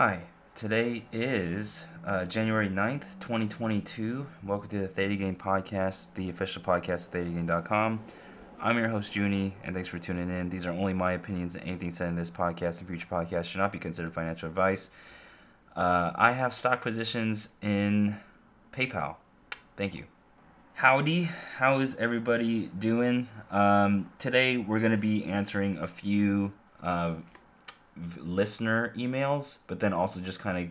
Hi, today is uh, January 9th, 2022. Welcome to the Theta Gang Podcast, the official podcast of ThetaGang.com. I'm your host, Joonie, and thanks for tuning in. These are only my opinions, and anything said in this podcast and future podcasts should not be considered financial advice. Uh, I have stock positions in PayPal. Thank you. Howdy, how is everybody doing? Um, today we're going to be answering a few uh, listener emails, but then also just kind of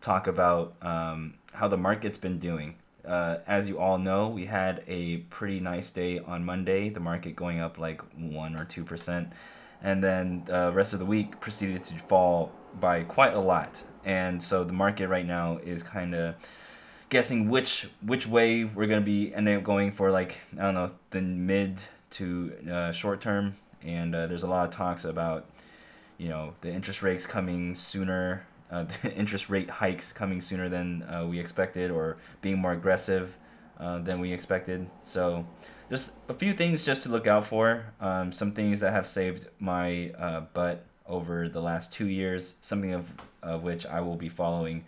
talk about um, how the market's been doing. Uh, as you all know, we had a pretty nice day on Monday, the market going up like 1 or 2%. And then the rest of the week proceeded to fall by quite a lot. And so the market right now is kind of guessing which which way we're gonna be ending up going for like I don't know the mid to uh, short term, and uh, there's a lot of talks about you know the interest rates coming sooner, uh, the interest rate hikes coming sooner than uh, we expected, or being more aggressive uh, than we expected. So just a few things just to look out for. Um, some things that have saved my uh, butt over the last two years. Something of, of which I will be following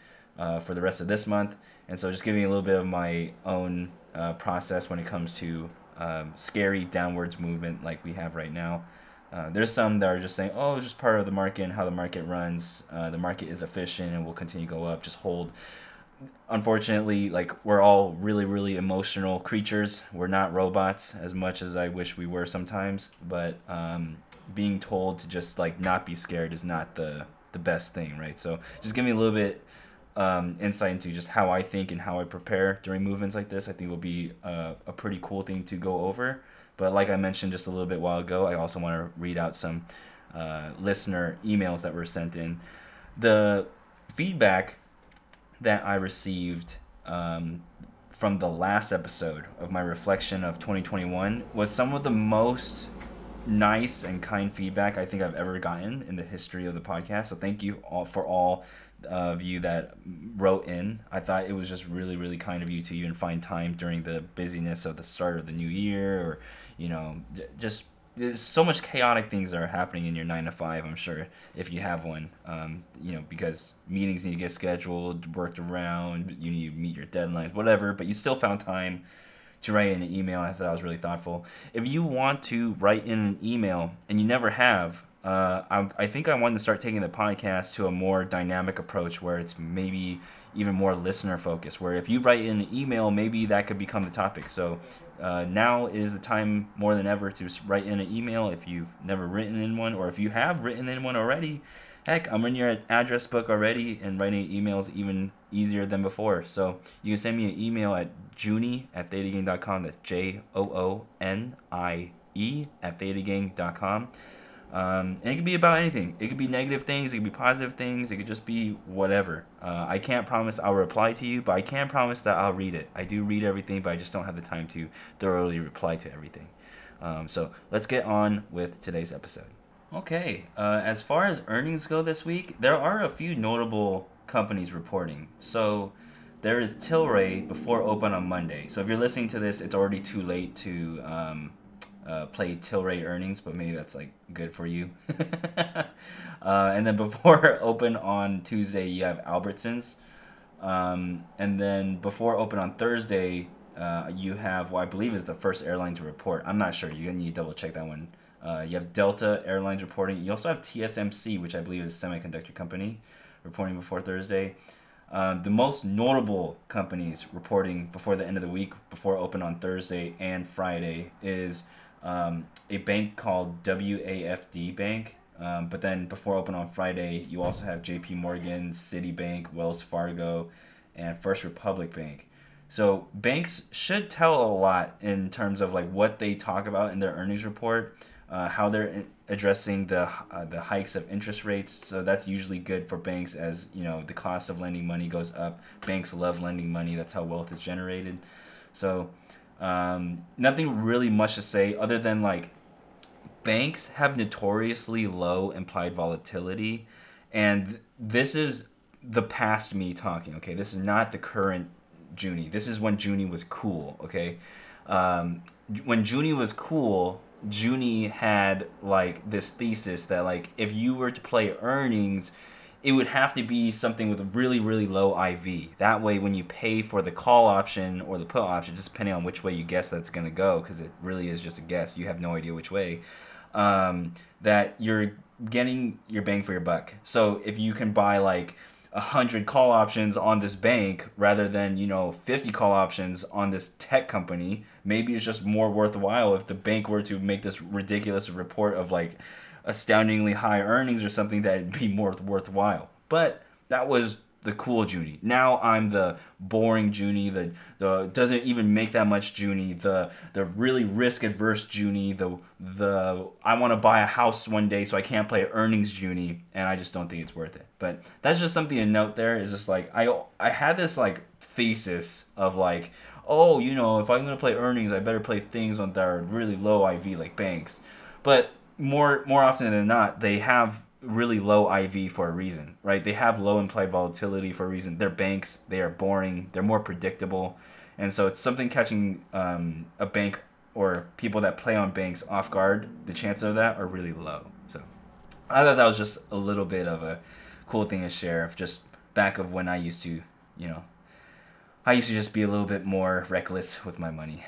for the rest of this month and so just giving a little bit of my own uh, process when it comes to um, scary downwards movement like we have right now. Uh, there's some that are just saying, oh, it's just part of the market and how the market runs. Uh, the market is efficient and will continue to go up. Just hold. Unfortunately, like we're all really, really emotional creatures. We're not robots as much as I wish we were sometimes. But um, being told to just like not be scared is not the the best thing, right? So just give me a little bit um, insight into just how I think and how I prepare during movements like this, I think will be a, a pretty cool thing to go over. But like I mentioned just a little bit while ago, I also want to read out some uh, listener emails that were sent in. The feedback that I received um, from the last episode of my reflection of 2021 was some of the most nice and kind feedback I think I've ever gotten in the history of the podcast. So thank you all for all of you that wrote in. I thought it was just really, really kind of you to even find time during the busyness of the start of the new year, or you know, just there's so much chaotic things that are happening in your nine to five. I'm sure if you have one, um, you know, because meetings need to get scheduled, worked around, you need to meet your deadlines, whatever. But you still found time to write in an email. I thought that was really thoughtful. If you want to write in an email and you never have, uh, I, I think I wanted to start taking the podcast to a more dynamic approach where it's maybe even more listener focused. Where if you write in an email, maybe that could become the topic. So uh, now is the time more than ever to write in an email if you've never written in one, or if you have written in one already. Heck, I'm in your address book already, and writing emails even easier than before. So you can send me an email at joonie at thetagang.com. That's J O O N I E at thetagang.com. Um, and it could be about anything. It could be negative things. It could be positive things. It could just be whatever. Uh, I can't promise I'll reply to you, but I can promise that I'll read it. I do read everything, but I just don't have the time to thoroughly reply to everything. Um, so let's get on with today's episode. Okay, uh, as far as earnings go this week, there are a few notable companies reporting. So there is Tilray before open on Monday. So if you're listening to this, it's already too late to um, uh, play Tilray earnings, but maybe that's like good for you. uh, and then before open on Tuesday, you have Albertsons. Um, and then before open on Thursday, uh, you have what I believe is the first airline to report. I'm not sure. You need to double check that one. Uh, you have Delta Airlines reporting. You also have TSMC, which I believe is a semiconductor company, reporting before Thursday. Uh, the most notable companies reporting before the end of the week, before open on Thursday and Friday, is um, a bank called WAFD Bank. Um, but then before open on Friday, you also have JP Morgan, Citibank, Wells Fargo, and First Republic Bank. So banks should tell a lot in terms of like what they talk about in their earnings report, uh, how they're addressing the uh, the hikes of interest rates. So that's usually good for banks as you know the cost of lending money goes up. Banks love lending money. That's how wealth is generated. So um, nothing really much to say other than like banks have notoriously low implied volatility, and this is the past me talking. Okay, this is not the current Joonie. This is when Joonie was cool. Okay, um, when Joonie was cool, Joonie had like this thesis that like if you were to play earnings it would have to be something with a really really low IV. That way, when you pay for the call option or the put option, just depending on which way you guess that's going to go, because it really is just a guess. You have no idea which way. Um, that you're getting your bang for your buck. So if you can buy like a hundred call options on this bank rather than you know 50 call options on this tech company maybe it's just more worthwhile if the bank were to make this ridiculous report of like astoundingly high earnings or something that'd be more worthwhile. But that was the cool Joonie. Now I'm the boring Joonie, the the doesn't even make that much Joonie, the the really risk adverse Joonie, the the I want to buy a house one day so I can't play earnings Joonie, and I just don't think it's worth it. But that's just something to note. There is just like I I had this like thesis of like oh you know if I'm gonna play earnings I better play things on that are really low IV like banks, but more more often than not, they have really low IV for a reason, right? They have low implied volatility for a reason. They're banks. They are boring. They're more predictable, and so it's something catching um, a bank or people that play on banks off guard. The chances of that are really low. So I thought that was just a little bit of a cool thing to share. Of just back of when I used to, you know, I used to just be a little bit more reckless with my money.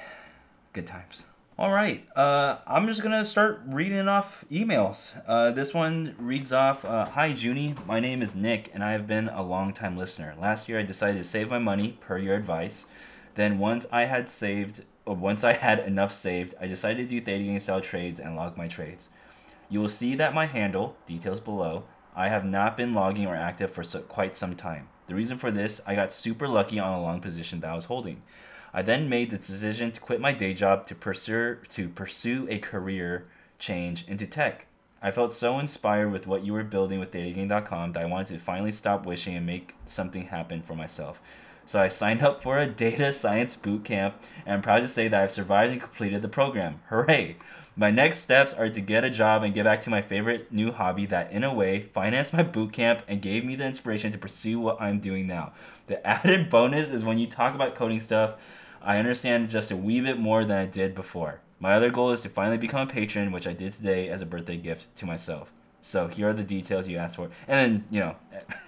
Good times. All right, uh, I'm just gonna start reading off emails. Uh, this one reads off uh, Hi, Joonie. My name is Nick, and I have been a long time listener. Last year, I decided to save my money per your advice. Then, once I had saved, or once I had enough saved, I decided to do Gang style trades and log my trades. You will see that my handle, details below, I have not been logging or active for so, quite some time. The reason for this, I got super lucky on a long position that I was holding. I then made the decision to quit my day job to pursue to pursue a career change into tech. I felt so inspired with what you were building with thetagang.com that I wanted to finally stop wishing and make something happen for myself. So I signed up for a data science boot camp and I'm proud to say that I've survived and completed the program. Hooray! My next steps are to get a job and get back to my favorite new hobby that, in a way, financed my boot camp and gave me the inspiration to pursue what I'm doing now. The added bonus is when you talk about coding stuff, I understand just a wee bit more than I did before. My other goal is to finally become a patron, which I did today as a birthday gift to myself. So here are the details you asked for. And then, you know,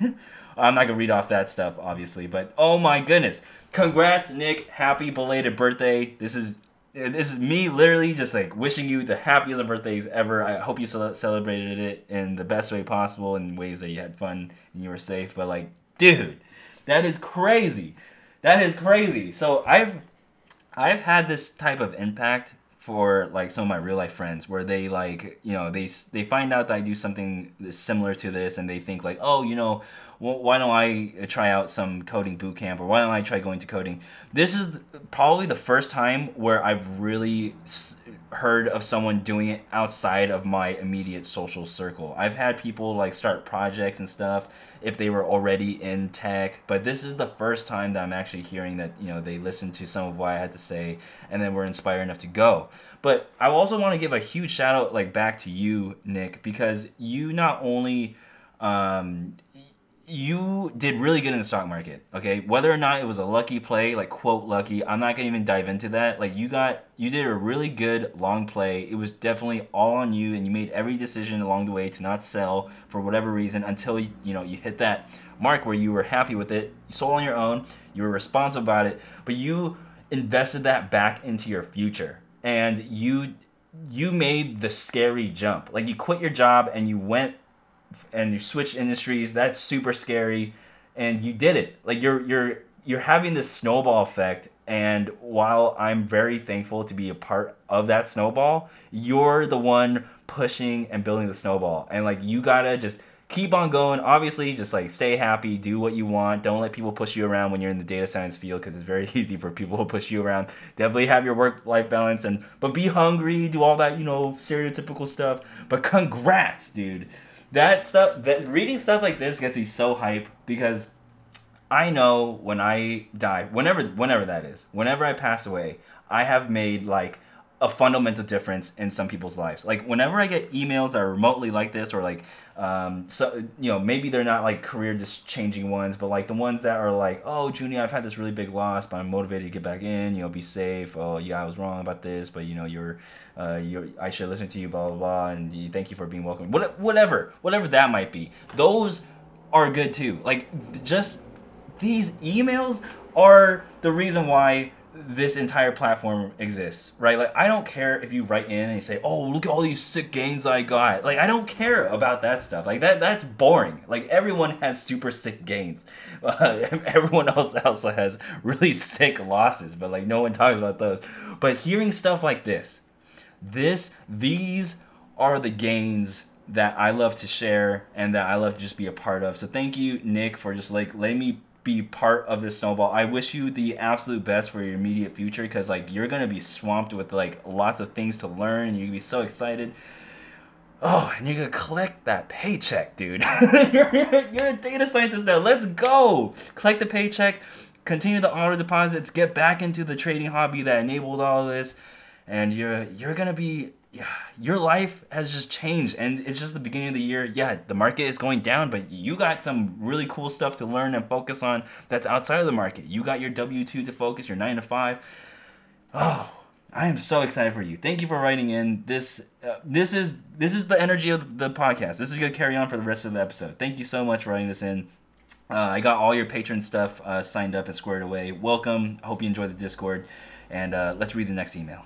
I'm not going to read off that stuff, obviously, but oh my goodness. Congrats, Nick. Happy belated birthday. This is. This is me literally just like wishing you the happiest of birthdays ever. I hope you celebrated it in the best way possible in ways that you had fun and you were safe. But like, dude, that is crazy. That is crazy. So I've I've had this type of impact for like some of my real life friends where they like you know they they find out that I do something similar to this and they think like oh you know why don't I try out some coding boot camp or why don't I try going to coding this is probably the first time where I've really heard of someone doing it outside of my immediate social circle I've had people like start projects and stuff if they were already in tech. But this is the first time that I'm actually hearing that you know they listened to some of what I had to say and then were inspired enough to go. But I also want to give a huge shout out like back to you, Nick, because you not only um, you did really good in the stock market. Okay, whether or not it was a lucky play, like quote lucky, I'm not gonna even dive into that. Like you got, you did a really good long play. It was definitely all on you, and you made every decision along the way to not sell for whatever reason until you, you know you hit that mark where you were happy with it. You sold on your own. You were responsible about it, but you invested that back into your future, and you you made the scary jump. Like you quit your job and you went and you switch industries. That's super scary, and you did it. Like you're you're you're having this snowball effect. And while I'm very thankful to be a part of that snowball, you're the one pushing and building the snowball. And like you gotta just keep on going. Obviously, just like stay happy, do what you want. Don't let people push you around when you're in the data science field because it's very easy for people to push you around. Definitely have your work life balance and but be hungry, do all that, you know, stereotypical stuff. But congrats, dude that stuff that reading stuff like this gets me so hype because I know when I die, whenever whenever that is, whenever I pass away, I have made like a fundamental difference in some people's lives. Like whenever I get emails that are remotely like this, or like, um, so you know, maybe they're not like career just changing ones, but like the ones that are like, oh, Joonie, I've had this really big loss, but I'm motivated to get back in. You know, be safe. Oh, yeah, I was wrong about this, but you know, you're, uh, you I should listen to you, blah blah blah, and thank you for being welcome. What, whatever, whatever that might be. Those are good too. Like just these emails are the reason why this entire platform exists, right? Like I don't care if you write in and you say, "Oh, look at all these sick gains I got." Like I don't care about that stuff. Like that that's boring. Like everyone has super sick gains. Uh, everyone else also has really sick losses, but like no one talks about those. But hearing stuff like this, this these are the gains that I love to share and that I love to just be a part of. So thank you, Nick, for just like letting me be part of this snowball. I wish you the absolute best for your immediate future because like you're gonna be swamped with like lots of things to learn and you're gonna be so excited. Oh, and you're gonna collect that paycheck, dude. you're, you're, you're a data scientist now. Let's go. Collect the paycheck, continue the auto deposits, get back into the trading hobby that enabled all this, and you're you're gonna be yeah, your life has just changed and it's just the beginning of the year. Yeah, the market is going down, but you got some really cool stuff to learn and focus on that's outside of the market. You got your W 2 to focus, your 9 to 5. Oh, I am so excited for you. Thank you for writing in. This uh, this is this is the energy of the podcast. This is going to carry on for the rest of the episode. Thank you so much for writing this in. Uh, I got all your patron stuff uh, signed up and squared away. Welcome. I hope you enjoy the Discord. And uh, let's read the next email.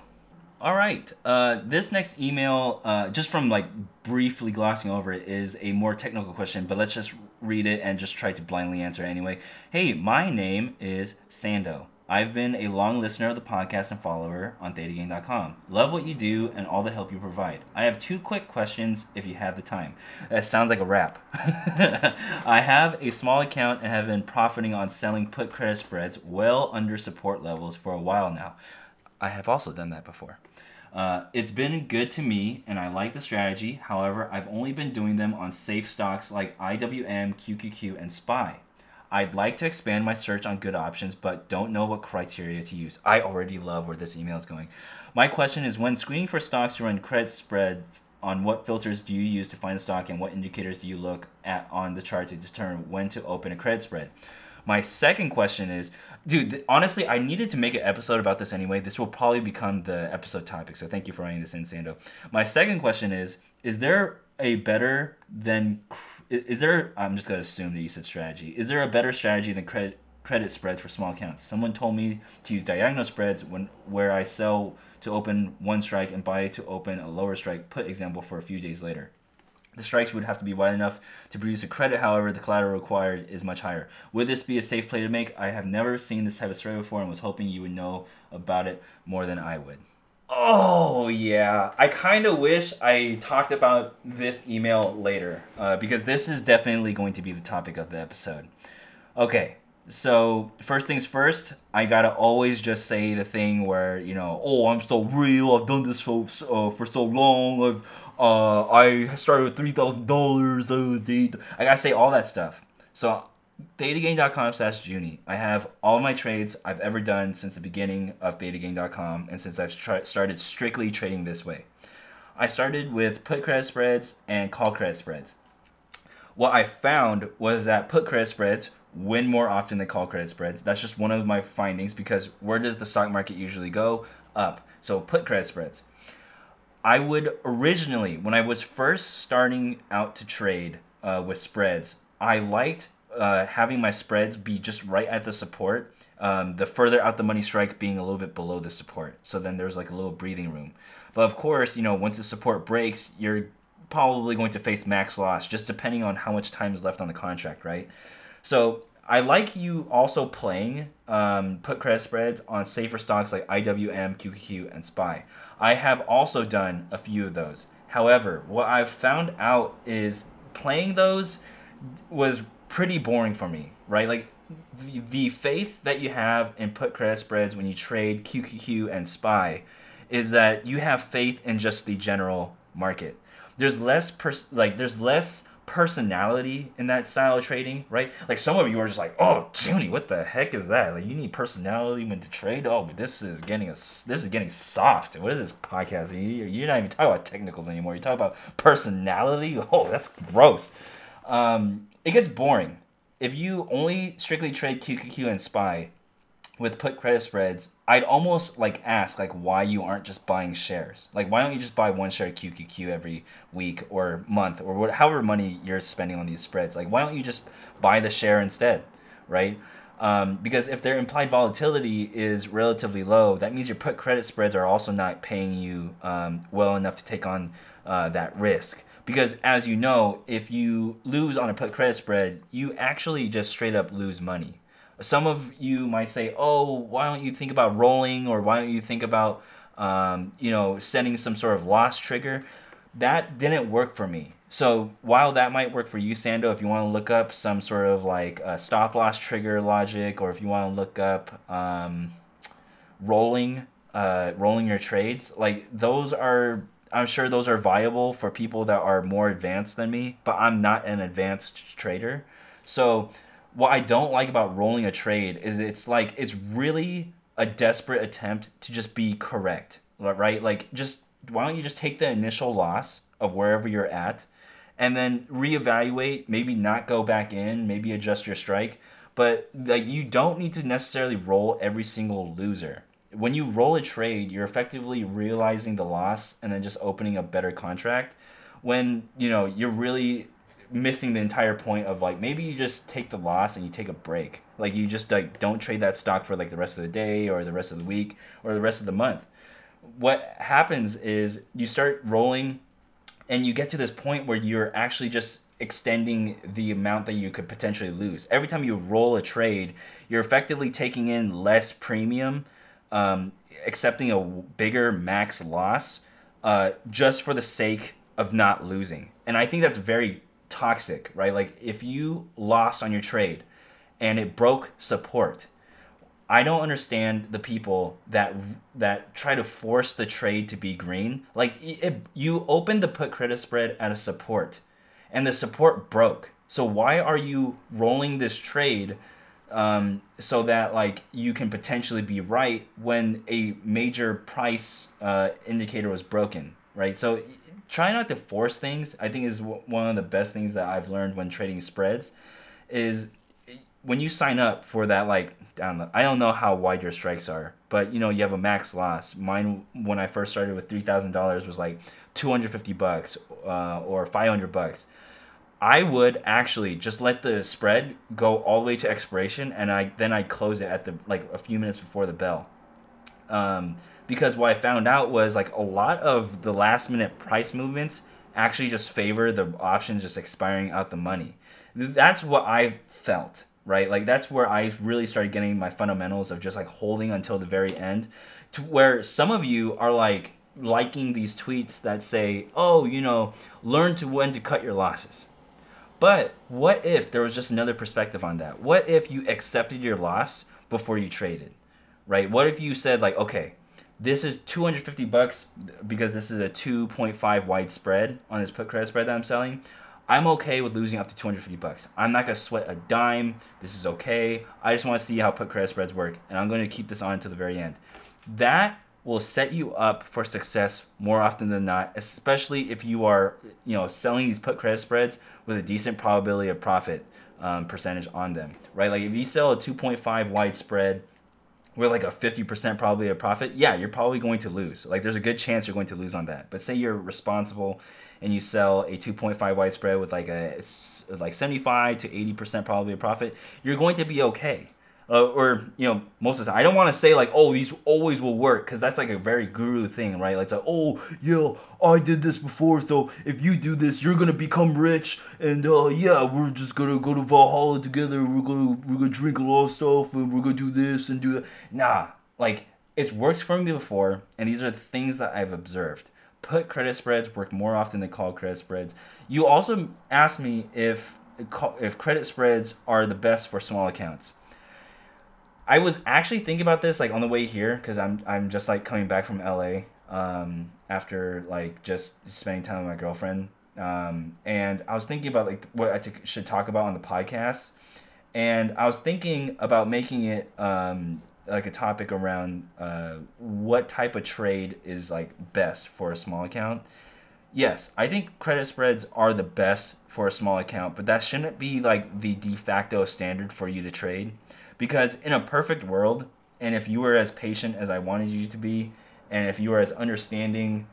All right. Uh, this next email, uh, just from like briefly glossing over it, is a more technical question, but let's just read it and just try to blindly answer anyway. Hey, my name is Sando. I've been a long listener of the podcast and follower on ThetaGang.com. Love what you do and all the help you provide. I have two quick questions if you have the time. That sounds like a rap. I have a small account and have been profiting on selling put credit spreads well under support levels for a while now. I have also done that before. Uh, it's been good to me, and I like the strategy. However, I've only been doing them on safe stocks like IWM, QQQ, and SPY. I'd like to expand my search on good options, but don't know what criteria to use. I already love where this email is going. My question is when screening for stocks to run credit spread, on what filters do you use to find a stock and what indicators do you look at on the chart to determine when to open a credit spread? My second question is dude th- honestly i needed to make an episode about this anyway. This will probably become the episode topic so thank you for writing this in sando. My second question is is there a better than is there i'm just going to assume that you said strategy. Is there a better strategy than credit credit spreads for small accounts? Someone told me to use diagonal spreads when where i sell to open one strike and buy to open a lower strike put example for a few days later the strikes would have to be wide enough to produce a credit, however, the collateral required is much higher. Would this be a safe play to make? I have never seen this type of story before and was hoping you would know about it more than I would. Oh, yeah. I kind of wish I talked about this email later uh, because this is definitely going to be the topic of the episode. Okay, so first things first, I gotta always just say the thing where you know, oh, I'm so real. I've done this for uh, for so long. I've uh, I started with three thousand dollars. I gotta say all that stuff. So ThetaGang.com slash Junie. I have all my trades I've ever done since the beginning of ThetaGang.com and since I've started strictly trading this way. I started with put credit spreads and call credit spreads. What I found was that put credit spreads win more often than call credit spreads. That's just one of my findings because where does the stock market usually go? Up. So put credit spreads. I would originally, when I was first starting out to trade uh, with spreads, I liked uh, having my spreads be just right at the support. Um, the further out the money strike being a little bit below the support. So then there's like a little breathing room. But of course, you know, once the support breaks, you're probably going to face max loss, just depending on how much time is left on the contract, right? So I like you also playing um, put credit spreads on safer stocks like IWM, QQQ, and SPY. I have also done a few of those. However, what I've found out is playing those was pretty boring for me, right? Like the, the faith that you have in put credit spreads when you trade QQQ and SPY is that you have faith in just the general market. There's less pers- like there's less personality in that style of trading, right? Like some of you are just like, "Oh, Joonie, what the heck is that? Like you need personality when to trade? Oh, this is getting a this is getting soft. What is this podcast? You're not even talking about technicals anymore. You talk about personality. Oh, that's gross. Um, it gets boring if you only strictly trade QQQ and SPY. With put credit spreads, I'd almost like ask like why you aren't just buying shares. Like why don't you just buy one share of QQQ every week or month or what, however money you're spending on these spreads? Like why don't you just buy the share instead, right? Um, because if their implied volatility is relatively low, that means your put credit spreads are also not paying you um, well enough to take on uh, that risk. Because as you know, if you lose on a put credit spread, you actually just straight up lose money. Some of you might say, "Oh, why don't you think about rolling, or why don't you think about, um, you know, setting some sort of loss trigger?" That didn't work for me. So while that might work for you, Sando, if you want to look up some sort of like stop loss trigger logic, or if you want to look up um, rolling, uh, rolling your trades, like those are, I'm sure those are viable for people that are more advanced than me. But I'm not an advanced trader, so what I don't like about rolling a trade is it's like it's really a desperate attempt to just be correct, right? Like just why don't you just take the initial loss of wherever you're at and then reevaluate, maybe not go back in, maybe adjust your strike. But like you don't need to necessarily roll every single loser. When you roll a trade, you're effectively realizing the loss and then just opening a better contract. When you know you're really missing the entire point of like maybe you just take the loss and you take a break. Like you just like don't trade that stock for like the rest of the day or the rest of the week or the rest of the month. What happens is you start rolling and you get to this point where you're actually just extending the amount that you could potentially lose. Every time you roll a trade, you're effectively taking in less premium, um, accepting a bigger max loss uh, just for the sake of not losing. And I think that's very toxic, right? Like if you lost on your trade and it broke support, I don't understand the people that that try to force the trade to be green. Like it, you opened the put credit spread at a support, and the support broke. So why are you rolling this trade um, so that like you can potentially be right when a major price uh, indicator was broken, right? So try not to force things. I think is one of the best things that I've learned when trading spreads is when you sign up for that like down I don't know how wide your strikes are, but you know you have a max loss. Mine when I first started with three thousand dollars was like two hundred fifty bucks uh, or five hundred bucks. I would actually just let the spread go all the way to expiration, and I then I close it at the like a few minutes before the bell. Um, because what I found out was like a lot of the last minute price movements actually just favor the option just expiring out the money. That's what I felt right? Like that's where I really started getting my fundamentals of just like holding until the very end. To where some of you are like liking these tweets that say, "Oh, you know, learn to when to cut your losses." But what if there was just another perspective on that? What if you accepted your loss before you traded? Right? What if you said like, "Okay, this is 250 bucks because this is a 2.5 wide spread on this put credit spread that I'm selling. I'm okay with losing up to 250 bucks. I'm not gonna sweat a dime. This is okay. I just want to see how put credit spreads work, and I'm going to keep this on until the very end. That will set you up for success more often than not, especially if you are, you know, selling these put credit spreads with a decent probability of profit um, percentage on them, right? Like if you sell a 2.5 wide spread with like a 50% probably a profit, yeah, you're probably going to lose. Like there's a good chance you're going to lose on that. But say you're responsible and you sell a 2.5 wide spread with like a like 75 to 80% probably a profit, you're going to be okay. Uh, or you know most of the time i don't want to say like oh these always will work because that's like a very guru thing right like, like oh yeah i did this before so if you do this you're gonna become rich and uh yeah we're just gonna go to valhalla together we're gonna we're gonna drink a lot of stuff and we're gonna do this and do that nah like it's worked for me before and these are the things that i've observed put credit spreads work more often than call credit spreads. You also asked me if if credit spreads are the best for small accounts. I was actually thinking about this like on the way here because I'm I'm just like coming back from LA um, after like just spending time with my girlfriend um, and I was thinking about like what I t- should talk about on the podcast and I was thinking about making it um, like a topic around uh, what type of trade is like best for a small account. Yes, I think credit spreads are the best for a small account, but that shouldn't be like the de facto standard for you to trade. Because in a perfect world, and if you were as patient as I wanted you to be, and if you were as understanding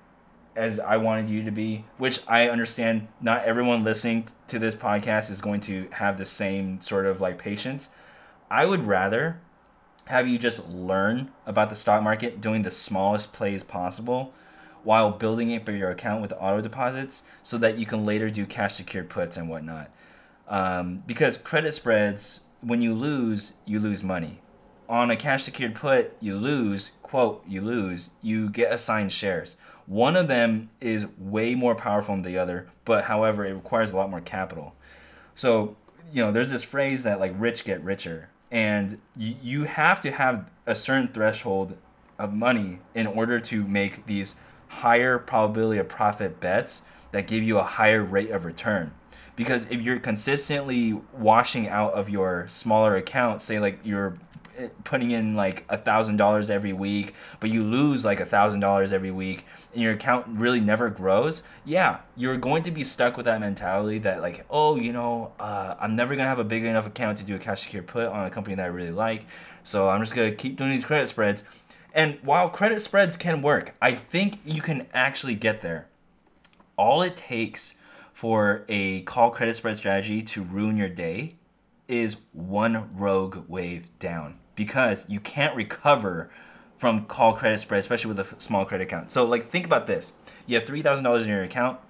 as I wanted you to be, which I understand not everyone listening to this podcast is going to have the same sort of like patience. I would rather have you just learn about the stock market doing the smallest plays possible while building up your account with auto deposits so that you can later do cash secured puts and whatnot. Um, because credit spreads, when you lose, you lose money. On a cash secured put, you lose, quote, you lose, you get assigned shares. One of them is way more powerful than the other, but however, it requires a lot more capital. So, you know, there's this phrase that like rich get richer and you, you have to have a certain threshold of money in order to make these higher probability of profit bets that give you a higher rate of return because if you're consistently washing out of your smaller account say like you're putting in like a thousand dollars every week but you lose like a thousand dollars every week and your account really never grows, yeah, you're going to be stuck with that mentality that like, oh, you know, uh, I'm never gonna have a big enough account to do a cash secure put on a company that I really like, so I'm just gonna keep doing these credit spreads. And while credit spreads can work, I think you can actually get there. All it takes for a call credit spread strategy to ruin your day is one rogue wave down because you can't recover from call credit spread, especially with a small credit account. So like think about this: you have three thousand dollars in your account,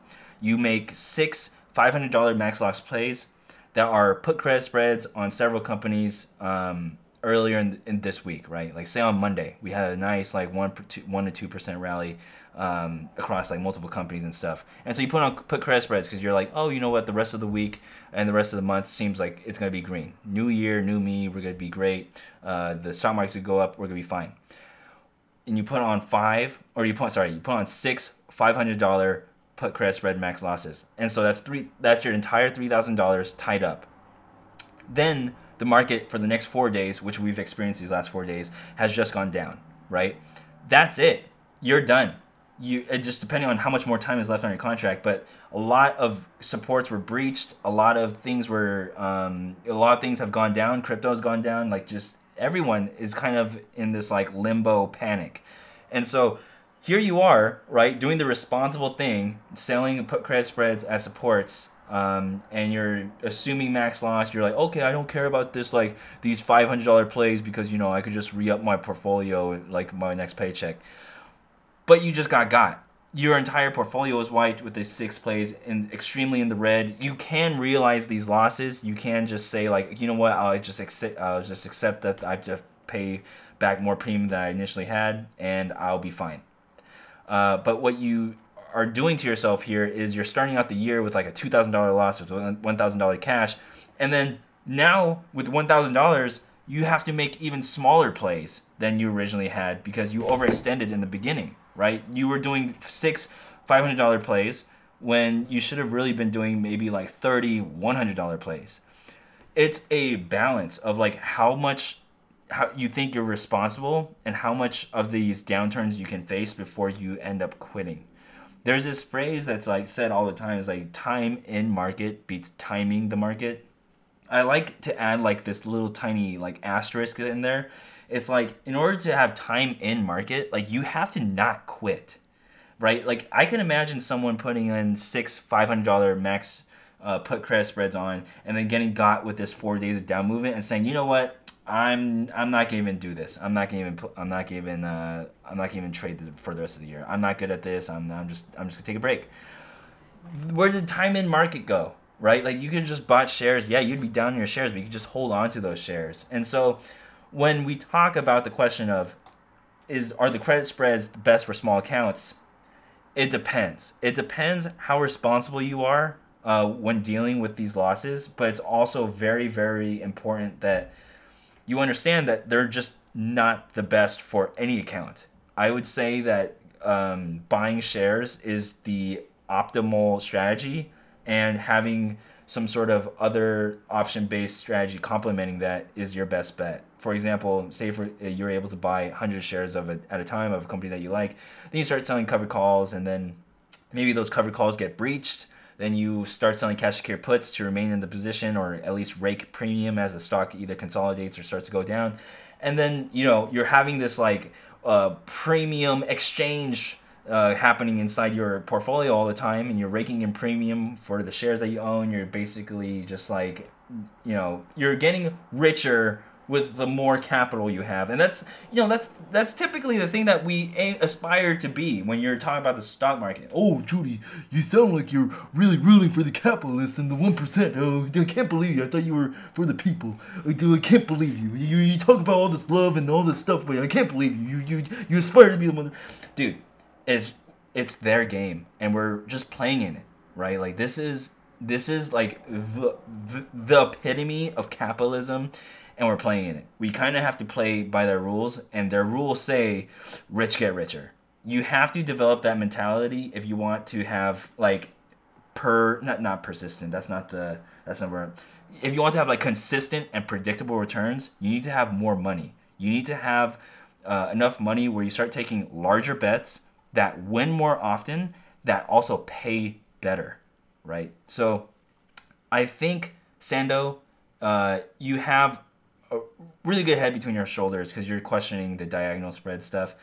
you make six five hundred dollar max loss plays that are put credit spreads on several companies um, earlier in, in this week, right? Like say on Monday, we had a nice like one two, one to two percent rally um, across like multiple companies and stuff. And so you put on put credit spreads because you're like, oh, you know what? The rest of the week and the rest of the month seems like it's gonna be green. New year, new me. We're gonna be great. Uh, the stock market's gonna go up. We're gonna be fine and you put on five or you put sorry you put on six five hundred dollar put credit spread max losses and so that's three that's your entire three thousand dollars tied up then the market for the next four days which we've experienced these last four days has just gone down right that's it you're done you it just depending on how much more time is left on your contract but a lot of supports were breached a lot of things were um, a lot of things have gone down crypto's gone down like just everyone is kind of in this like limbo panic. And so here you are, right, doing the responsible thing, selling put credit spreads as supports, um, and you're assuming max loss. You're like, okay, I don't care about this, like these five hundred dollar plays because you know I could just re up my portfolio like my next paycheck. But you just got got, your entire portfolio is wiped with this six plays and extremely in the red. You can realize these losses. You can just say like, you know what, I'll just accept, I'll just accept that I've just pay back more premium than I initially had, and I'll be fine. Uh, but what you are doing to yourself here is you're starting out the year with like a two thousand dollar loss with one thousand dollar cash, and then now with one thousand dollars you have to make even smaller plays than you originally had because you overextended in the beginning right? You were doing six $500 plays when you should have really been doing maybe like 30 $100 plays. It's a balance of like how much how you think you're responsible and how much of these downturns you can face before you end up quitting. There's this phrase that's like said all the time is like time in market beats timing the market. I like to add like this little tiny like asterisk in there it's like in order to have time in market, like you have to not quit, right? Like I can imagine someone putting in six five hundred dollar max uh, put credit spreads on, and then getting got with this four days of down movement and saying, you know what, I'm I'm not gonna even do this. I'm not gonna even I'm not gonna even uh, I'm not gonna even trade this for the rest of the year. I'm not good at this. I'm I'm just I'm just gonna take a break. Where did time in market go? Right, like you could just bought shares. Yeah, you'd be down in your shares, but you could just hold on to those shares. And so when we talk about the question of is are the credit spreads the best for small accounts, it depends. It depends how responsible you are uh, when dealing with these losses, but it's also very, very important that you understand that they're just not the best for any account. I would say that um, buying shares is the optimal strategy, and having some sort of other option based strategy complementing that is your best bet. For example, say for you're able to buy 100 shares of it at a time of a company that you like, then you start selling covered calls, and then maybe those covered calls get breached. Then you start selling cash secure puts to remain in the position or at least rake premium as the stock either consolidates or starts to go down. And then, you know, you're having this like uh, premium exchange uh, happening inside your portfolio all the time and you're raking in premium for the shares that you own. You're basically just like, you know, you're getting richer with the more capital you have. And that's you know that's that's typically the thing that we aspire to be when you're talking about the stock market. Oh Joonie you sound like you're really rooting for the capitalists and the 1% oh i can't believe you. I thought you were for the people. I, I can't believe you. you you talk about all this love and all this stuff but i can't believe you. You you, you aspire to be the mother. Dude it's it's their game and we're just playing in it right? Like this is this is like the the, the epitome of capitalism and we're playing in it. We kind of have to play by their rules and their rules say rich get richer. You have to develop that mentality if you want to have like per not not persistent that's not the that's not where if you want to have like consistent and predictable returns you need to have more money. You need to have uh, enough money where you start taking larger bets that win more often that also pay better, right? So I think Sando, uh, you have a really good head between your shoulders because you're questioning the diagonal spread stuff.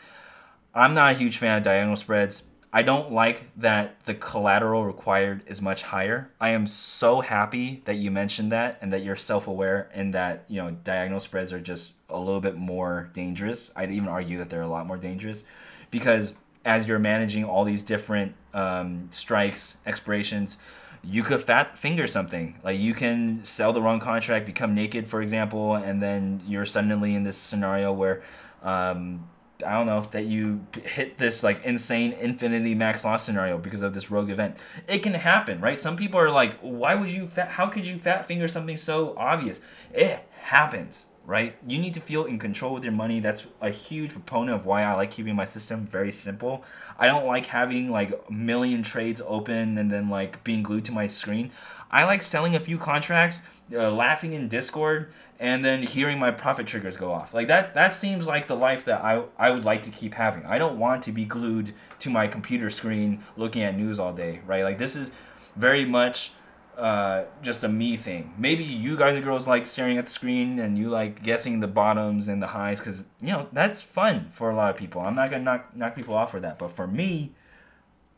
I'm not a huge fan of diagonal spreads. I don't like that the collateral required is much higher. I am so happy that you mentioned that and that you're self-aware and that, you know, diagonal spreads are just a little bit more dangerous. I'd even argue that they're a lot more dangerous because as you're managing all these different um, strikes, expirations, you could fat finger something. Like you can sell the wrong contract, become naked, for example, and then you're suddenly in this scenario where, um, I don't know, that you hit this like insane infinity max loss scenario because of this rogue event. It can happen, right? Some people are like, why would you fat, how could you fat finger something so obvious? It happens right? You need to feel in control with your money. That's a huge proponent of why I like keeping my system very simple. I don't like having like a million trades open and then like being glued to my screen. I like selling a few contracts, uh, laughing in Discord, and then hearing my profit triggers go off. Like that that seems like the life that I I would like to keep having. I don't want to be glued to my computer screen looking at news all day, right? Like this is very much uh, just a me thing. Maybe you guys and girls like staring at the screen and you like guessing the bottoms and the highs because you know that's fun for a lot of people. I'm not gonna knock knock people off for that, but for me,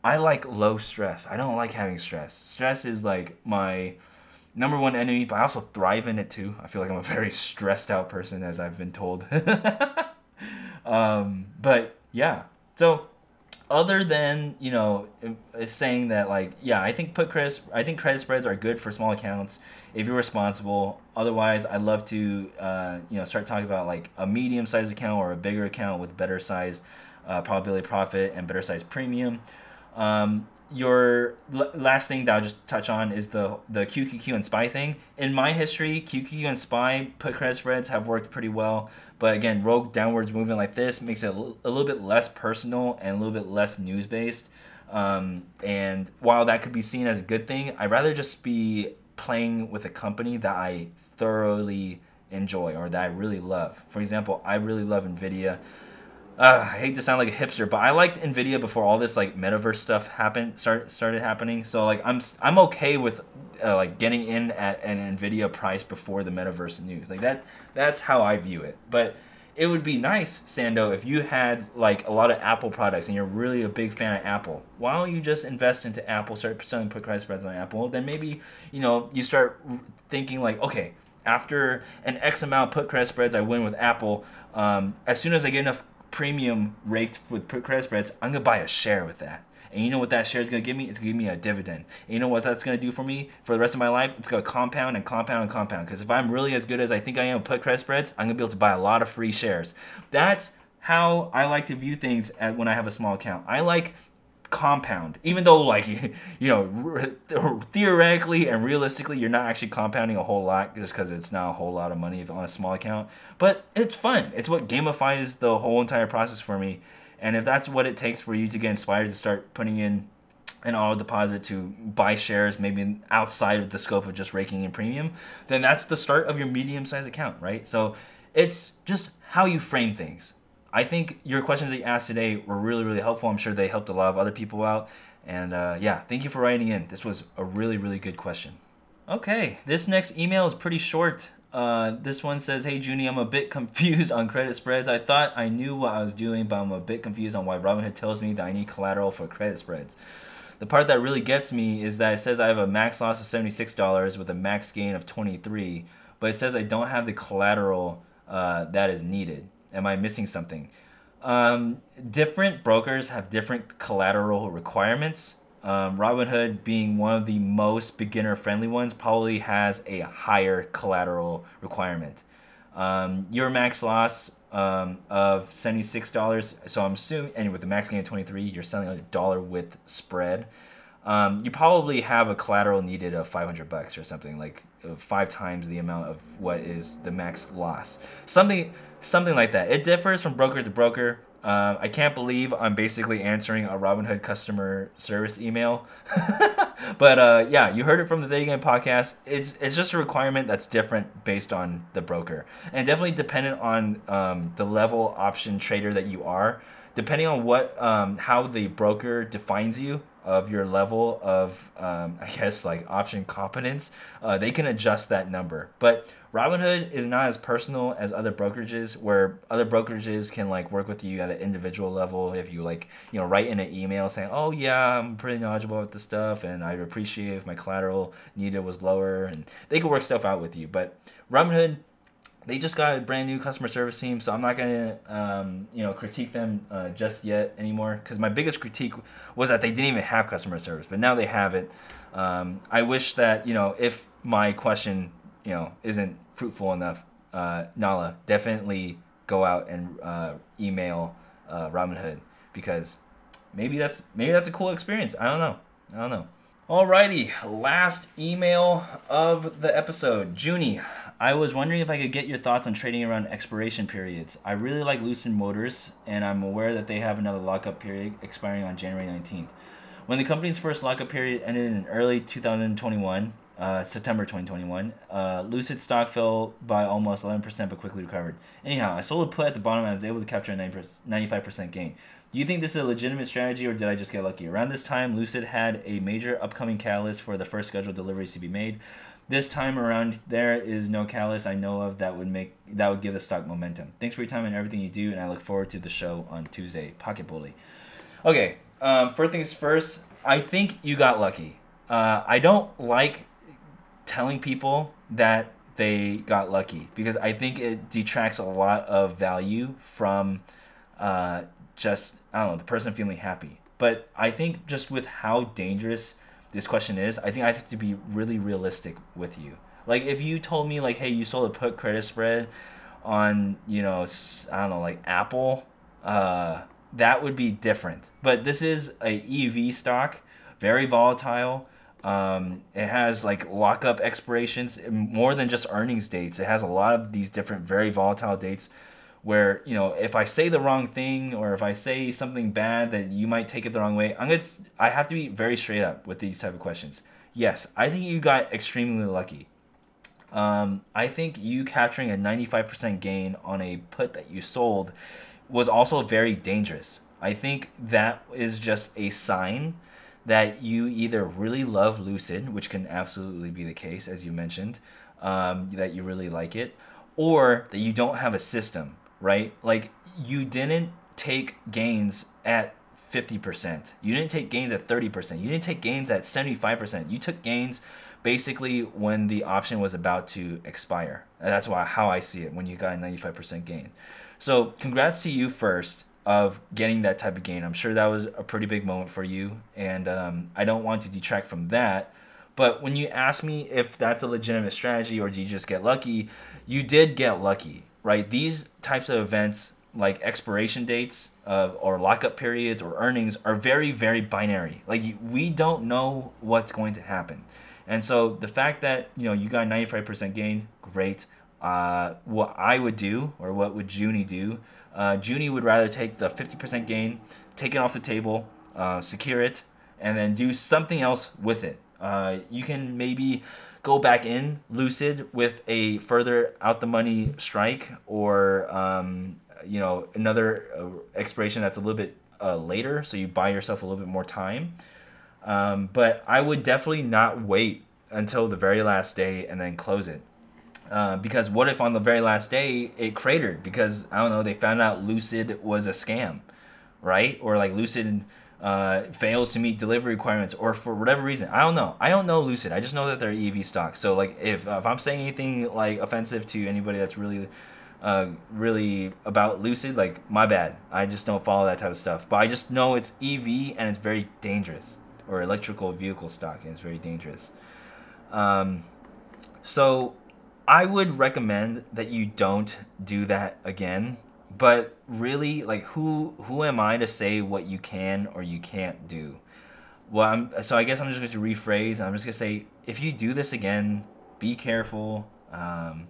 I like low stress. I don't like having stress. Stress is like my number one enemy, but I also thrive in it too. I feel like I'm a very stressed out person, as I've been told. um, but yeah, so other than you know saying that like yeah i think put credit i think credit spreads are good for small accounts if you're responsible. Otherwise i'd love to uh, you know start talking about like a medium sized account or a bigger account with better size uh, probability profit and better size premium. Um, your l- last thing that I'll just touch on is the the QQQ and SPY thing. In my history, QQQ and SPY put credit spreads have worked pretty well. But again, rogue downwards movement like this makes it a little bit less personal and a little bit less news based. Um, and while that could be seen as a good thing, I'd rather just be playing with a company that I thoroughly enjoy or that I really love. For example, I really love Nvidia. Uh, I hate to sound like a hipster, but I liked Nvidia before all this like metaverse stuff happened start started happening. So like I'm I'm okay with uh, like getting in at an Nvidia price before the metaverse news. Like that that's how I view it. But it would be nice, Sando, if you had like a lot of Apple products and you're really a big fan of Apple. Why don't you just invest into Apple, start selling put price spreads on Apple? Then maybe you know you start thinking like, okay, after an X amount put credit spreads, I win with Apple. Um, as soon as I get enough premium raked with put credit spreads, I'm gonna buy a share with that. And you know what that share is to give me? It's to give me a dividend. And you know what that's to do for me for the rest of my life? It's to compound and compound and compound. Because if I'm really as good as I think I am at put credit spreads, I'm to be able to buy a lot of free shares. That's how I like to view things at, when I have a small account. I like compound even though like you know theoretically and realistically you're not actually compounding a whole lot just because it's not a whole lot of money on a small account but it's fun it's what gamifies the whole entire process for me and if that's what it takes for you to get inspired to start putting in an auto deposit to buy shares maybe outside of the scope of just raking in premium, then that's the start of your medium sized account, right? So it's just how you frame things. I think your questions that you asked today were really, really helpful. I'm sure they helped a lot of other people out. And uh, yeah, thank you for writing in. This was a really, really good question. Okay, this next email is pretty short. Uh, this one says, Hey Joonie, I'm a bit confused on credit spreads. I thought I knew what I was doing, but I'm a bit confused on why Robinhood tells me that I need collateral for credit spreads. The part that really gets me is that it says I have a max loss of $76 with a max gain of 23 but it says I don't have the collateral uh, that is needed. Am I missing something? Um, different brokers have different collateral requirements. Um, Robinhood, being one of the most beginner friendly ones, probably has a higher collateral requirement. Um, your max loss um, of $76, so I'm assuming, and with the max gain of 23, you're selling a dollar with spread. Um, you probably have a collateral needed of 500 bucks or something like five times the amount of what is the max loss. Something something like that. It differs from broker to broker. Uh, I can't believe I'm basically answering a Robinhood customer service email, but uh, yeah, you heard it from the Theta Gang podcast. It's it's just a requirement that's different based on the broker, and definitely dependent on um, the level option trader that you are. Depending on what um, how the broker defines you, of your level of um, I guess like option competence, uh, they can adjust that number. But Robinhood is not as personal as other brokerages, where other brokerages can like work with you at an individual level. If you like, you know, write in an email saying, "Oh yeah, I'm pretty knowledgeable about this stuff, and I'd appreciate if my collateral needed was lower," and they can work stuff out with you. But Robinhood they just got a brand new customer service team, so I'm not gonna um, you know critique them uh, just yet anymore. Because my biggest critique was that they didn't even have customer service, but now they have it. Um, I wish that you know if my question you know isn't fruitful enough, uh, Nala definitely go out and uh, email uh, Robinhood because maybe that's maybe that's a cool experience. I don't know. I don't know. Alrighty, last email of the episode, Joonie. I was wondering if I could get your thoughts on trading around expiration periods. I really like Lucid Motors, and I'm aware that they have another lockup period expiring on January 19th. When the company's first lockup period ended in early 2021, uh, September 2021, uh, Lucid stock fell by almost 11% but quickly recovered. Anyhow, I sold a put at the bottom and I was able to capture a 95% gain. Do you think this is a legitimate strategy or did I just get lucky? Around this time, Lucid had a major upcoming catalyst for the first scheduled deliveries to be made. This time around, there is no catalyst I know of that would make that would give the stock momentum. Thanks for your time and everything you do, and I look forward to the show on Tuesday. Pocket Bully. Okay, um, first things first. I think you got lucky. Uh, I don't like telling people that they got lucky because I think it detracts a lot of value from uh, just I don't know the person feeling happy. But I think just with how dangerous this question is, I think I have to be really realistic with you. Like if you told me like, hey, you sold a put credit spread on you know I don't know like Apple, uh, that would be different. But this is a EV stock, very volatile. Um, it has like lockup expirations more than just earnings dates. It has a lot of these different very volatile dates where you know if I say the wrong thing or if I say something bad that you might take it the wrong way, I'm gonna I have to be very straight up with these type of questions. Yes, I think you got extremely lucky. Um, I think you capturing a 95% gain on a put that you sold was also very dangerous. I think that is just a sign that you either really love Lucid, which can absolutely be the case, as you mentioned, um, that you really like it, or that you don't have a system right? Like you didn't take gains at 50%. You didn't take gains at 30%. You didn't take gains at 75%. You took gains basically when the option was about to expire. And that's why how I see it when you got a 95% gain. So, congrats to you first of getting that type of gain. I'm sure that was a pretty big moment for you and um, I don't want to detract from that. But when you ask me if that's a legitimate strategy or do you just get lucky, you did get lucky right? These types of events, like expiration dates uh, or lockup periods or earnings, are very, very binary. Like we don't know what's going to happen, and so the fact that you know you got ninety five percent gain, great. Uh, what I would do, or what would Joonie do? Uh, Joonie would rather take the fifty percent gain, take it off the table, uh, secure it, and then do something else with it. Uh, you can maybe go back in lucid with a further out the money strike or um, you know another uh, expiration that's a little bit uh, later so you buy yourself a little bit more time Um, but I would definitely not wait until the very last day and then close it. Uh, because what if on the very last day it cratered because I don't know they found out Lucid was a scam, right? Or like Lucid uh, fails to meet delivery requirements, or for whatever reason I don't know. I don't know Lucid. I just know that they're EV stock. So like if if I'm saying anything like offensive to anybody that's really uh, really about Lucid, like my bad. I just don't follow that type of stuff. But I just know it's EV and it's very dangerous, or electrical vehicle stock, and it's very dangerous. Um, so I would recommend that you don't do that again. But really, like who who am I to say what you can or you can't do? Well, I'm, so I guess I'm just going to rephrase. I'm just going to say if you do this again, be careful. Um,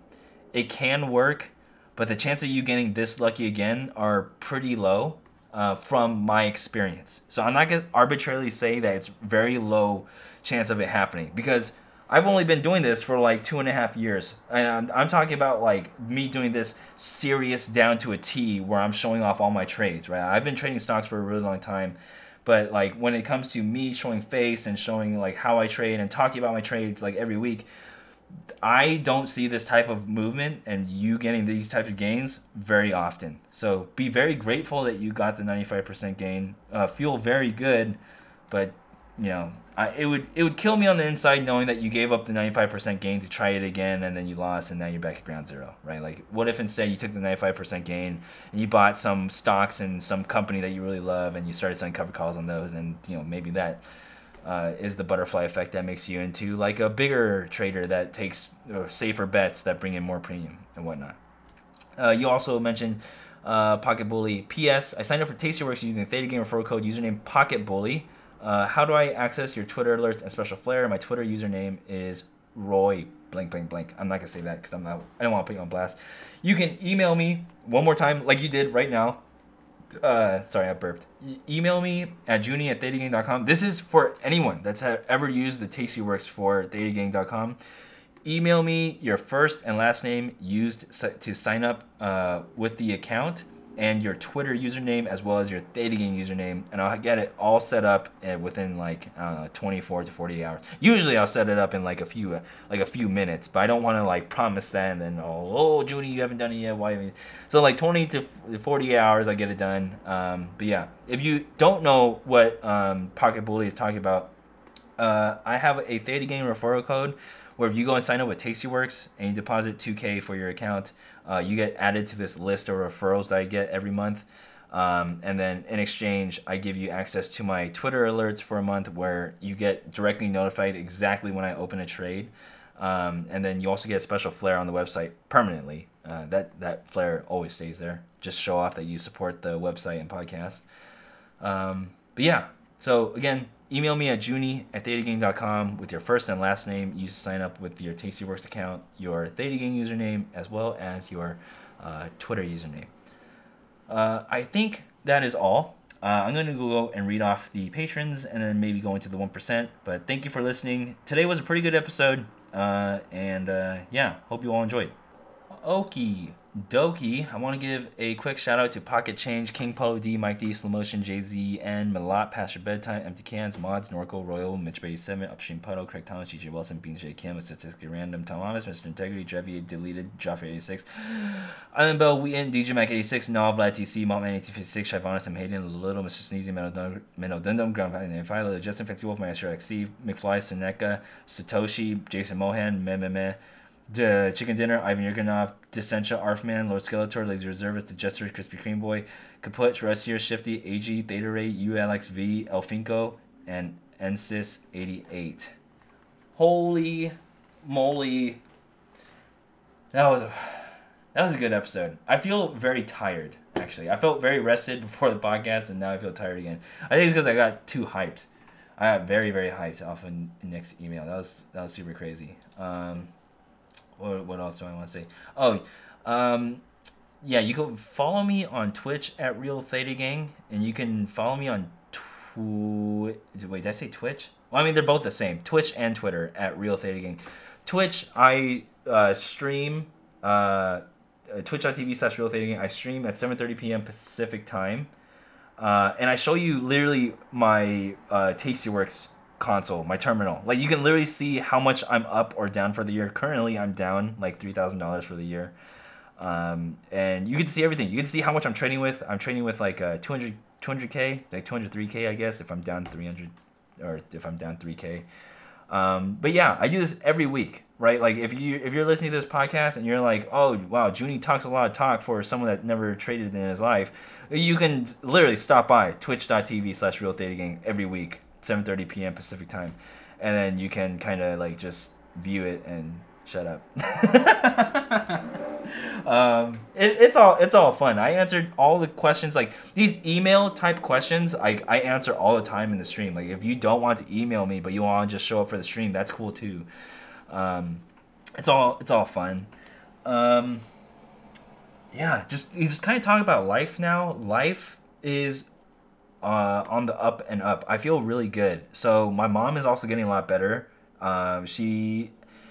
it can work, but the chance of you getting this lucky again are pretty low uh, from my experience. So I'm not going to arbitrarily say that it's very low chance of it happening because I've only been doing this for like two and a half years, and I'm, I'm talking about like me doing this serious down to a T, where I'm showing off all my trades. Right? I've been trading stocks for a really long time, but like when it comes to me showing face and showing like how I trade and talking about my trades like every week, I don't see this type of movement and you getting these types of gains very often. So be very grateful that you got the 95% gain. Uh, feel very good, but you know I, it would it would kill me on the inside knowing that you gave up the 95% gain to try it again and then you lost and now you're back at ground zero right? Like what if instead you took the 95% gain and you bought some stocks in some company that you really love and you started selling cover calls on those and you know maybe that uh, is the butterfly effect that makes you into like a bigger trader that takes safer bets that bring in more premium and whatnot. Uh, you also mentioned uh, pocket bully. Ps i signed up for tastyworks using the Theta Gang referral code username pocket bully uh, how do I access your Twitter alerts and special flair? My Twitter username is Roy blank blank blank. I'm not gonna say that because I'm not. I don't want to put you on blast. You can email me one more time, like you did right now. Uh, sorry, I burped. Email me at joonie at thetagang.com. This is for anyone that's ever used the Tastyworks for thetagang.com. Email me your first and last name used to sign up uh, with the account and your Twitter username as well as your Theta Gang username, and I'll get it all set up uh, within like know, 24 to 48 hours. Usually, I'll set it up in like a few like a few minutes, but I don't want to like promise that and then oh oh Judy, you haven't done it yet. Why? So like 20 to 48 hours, I get it done. Um, but yeah, if you don't know what um, Pocket Bully is talking about, uh, I have a Theta Gang referral code where if you go and sign up with Tastyworks and you deposit 2K for your account, uh, you get added to this list of referrals that I get every month. Um, and then in exchange, I give you access to my Twitter alerts for a month where you get directly notified exactly when I open a trade. Um, and then you also get a special flair on the website permanently. Uh, that, that flair always stays there. Just show off that you support the website and podcast. Um, but yeah, so again, email me at joonie at thetagang.com with your first and last name. You sign up with your Tastyworks account, your ThetaGang username, as well as your uh, Twitter username. Uh, I think that is all. Uh, I'm going to go and read off the patrons and then maybe go into the 1%. But thank you for listening. Today was a pretty good episode. Uh, and uh, yeah, hope you all enjoyed. Okie dokie. I want to give a quick shout out to Pocket Change, King Polo D, Mike D, Slow Motion, Jay Z, and Malot, Pastor Bedtime, Empty Cans, Mods, Norco, Royal, Mitch Beatty 7, Upstream Puddle, Craig Thomas, GJ Wilson, Bean J. Kim, Statistically Random, Tom Thomas, Mr. Integrity, Trevi, Deleted, Joffrey 86, Island Bell, Wheaton, DJ Mac 86, Nov, Vlad TC, Maltman 1856, Shivanus, M. Hayden, Little, Mr. Sneezy, Menno Dundum, Ground Valley 95, Justin Fancy Wolf, Maestro XC, McFly, Seneca, Satoshi, Jason Mohan, Meh Meh Meh, the Chicken Dinner, Ivan Yurganov, Dissentia, Arfman, Lord Skeletor, Lazy Reservist, The Jester, Crispy Cream Boy, Kaput, Russier, Shifty, AG, Theta Ray, ULXV, Elfinko, and Ensis 88. Holy moly. That was a, that was a good episode. I feel very tired, actually. I felt very rested before the podcast, and now I feel tired again. I think it's because I got too hyped. I got very, very hyped off of Nick's email. That was that was super crazy. Um, what, what else do I want to say? Oh, um, yeah, you can follow me on Twitch at Real Theta Gang, and you can follow me on Twi. Wait, did I say Twitch? Well, I mean they're both the same. Twitch and Twitter at Real Theta Gang. Twitch, I uh, stream uh, twitch.tv slash Real Theta Gang. I stream at 7:30 p.m. Pacific time, uh, and I show you literally my uh, Tastyworks console, my terminal. Like you can literally see how much I'm up or down for the year. Currently, I'm down like three thousand dollars for the year, um, and you can see everything. You can see how much I'm trading with. I'm trading with like uh, 200 200k, like 203k, I guess, if I'm down 300 or if I'm down 3k. Um, but yeah, I do this every week, right? Like if you if you're listening to this podcast and you're like, oh wow, Joonie talks a lot of talk for someone that never traded in his life, you can literally stop by twitch.tv slash real theta gang every week, 7:30 p.m. Pacific time, and then you can kind of like just view it and shut up. um, it, it's all it's all fun. I answered all the questions like these email type questions. I I answer all the time in the stream. Like if you don't want to email me but you want to just show up for the stream, that's cool too. Um, it's all it's all fun. Um, yeah, just you just kind of talk about life now. Life is uh, on the up and up. I feel really good. So my mom is also getting a lot better. Um, she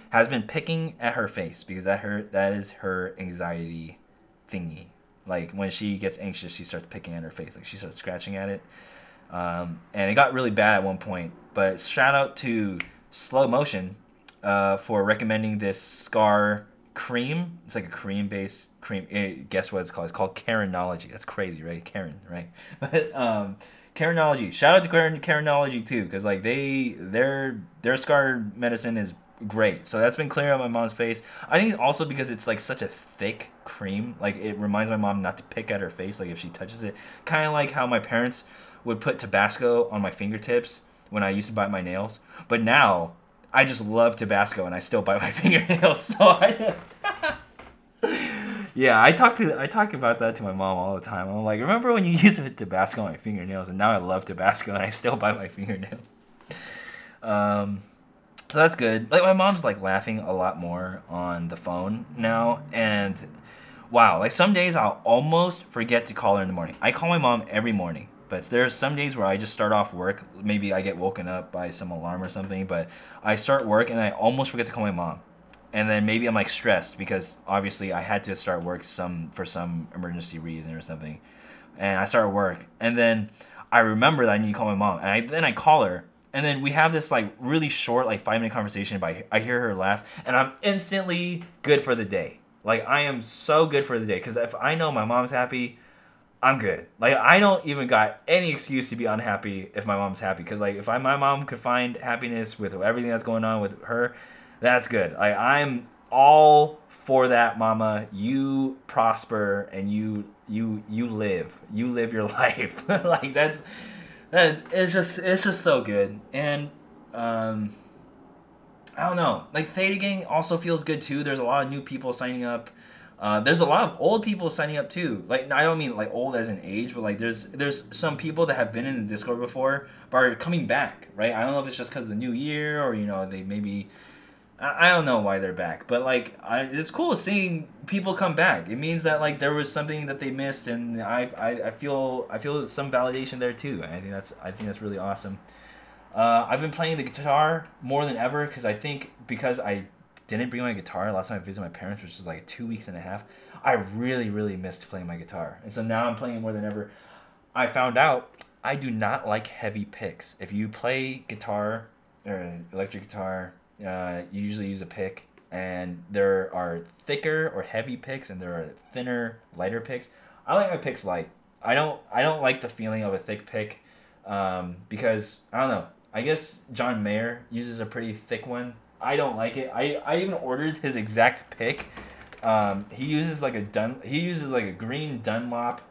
has been picking at her face because that her that is her anxiety thingy. Like when she gets anxious, she starts picking at her face. Like she starts scratching at it, um, and it got really bad at one point. But shout out to Slow Motion uh, for recommending this Scar cream. It's like a cream based cream. Eh, guess what it's called? It's called Karenology. That's crazy, right? Karen, right? But um, Karenology. Shout out to Karen Karenology too, because like they their their scar medicine is great. So that's been clearing up my mom's face. I think also because it's like such a thick cream, like it reminds my mom not to pick at her face, like if she touches it. Kind of like how my parents would put Tabasco on my fingertips when I used to bite my nails. But now I just love Tabasco and I still bite my fingernails. So I. yeah, I talk to I talk about that to my mom all the time. I'm like, remember when you used to Tabasco on my fingernails, and now I love Tabasco and I still bite my fingernail. Um, so that's good. Like my mom's like laughing a lot more on the phone now, and wow, like some days I'll almost forget to call her in the morning. I call my mom every morning, but there's some days where I just start off work. Maybe I get woken up by some alarm or something, but I start work and I almost forget to call my mom. And then maybe I'm like stressed because obviously I had to start work some for some emergency reason or something, and I start work, and then I remember that I need to call my mom, and I, then I call her, and then we have this like really short like five minute conversation but i hear her laugh. And i'm instantly good for the day. Like i am so good for the day because if i know my mom's happy i'm good. Like i don't even got any excuse to be unhappy if my mom's happy because like if I, my mom could find happiness with everything that's going on with her that's good. Like i'm all for that mama. You prosper and you you you live. You live your life. Like that's that. it's just it's just so good. And um i don't know. Like theta gang also feels good too. There's a lot of new people signing up uh, there's a lot of old people signing up too like i don't mean like old as an age but like there's there's some people that have been in the discord before but are coming back right i don't know if it's just because of the new year or you know they maybe I don't know why they're back, but like, I, it's cool seeing people come back. It means that like there was something that they missed, and I, I, I feel I feel some validation there too. I think that's I think that's really awesome. Uh, I've been playing the guitar more than ever because I think because I didn't bring my guitar last time I visited my parents, which was like two weeks and a half. I really really missed playing my guitar, and so now I'm playing more than ever. I found out I do not like heavy picks. If you play guitar or electric guitar uh, you usually use a pick, and there are thicker or heavy picks, and there are thinner, lighter picks. I like my picks light. I don't. I don't like the feeling of a thick pick, um, because I don't know. I guess John Mayer uses a pretty thick one. I don't like it. I, I even ordered his exact pick. Um, he uses like a Dun. He uses like a green Dunlop,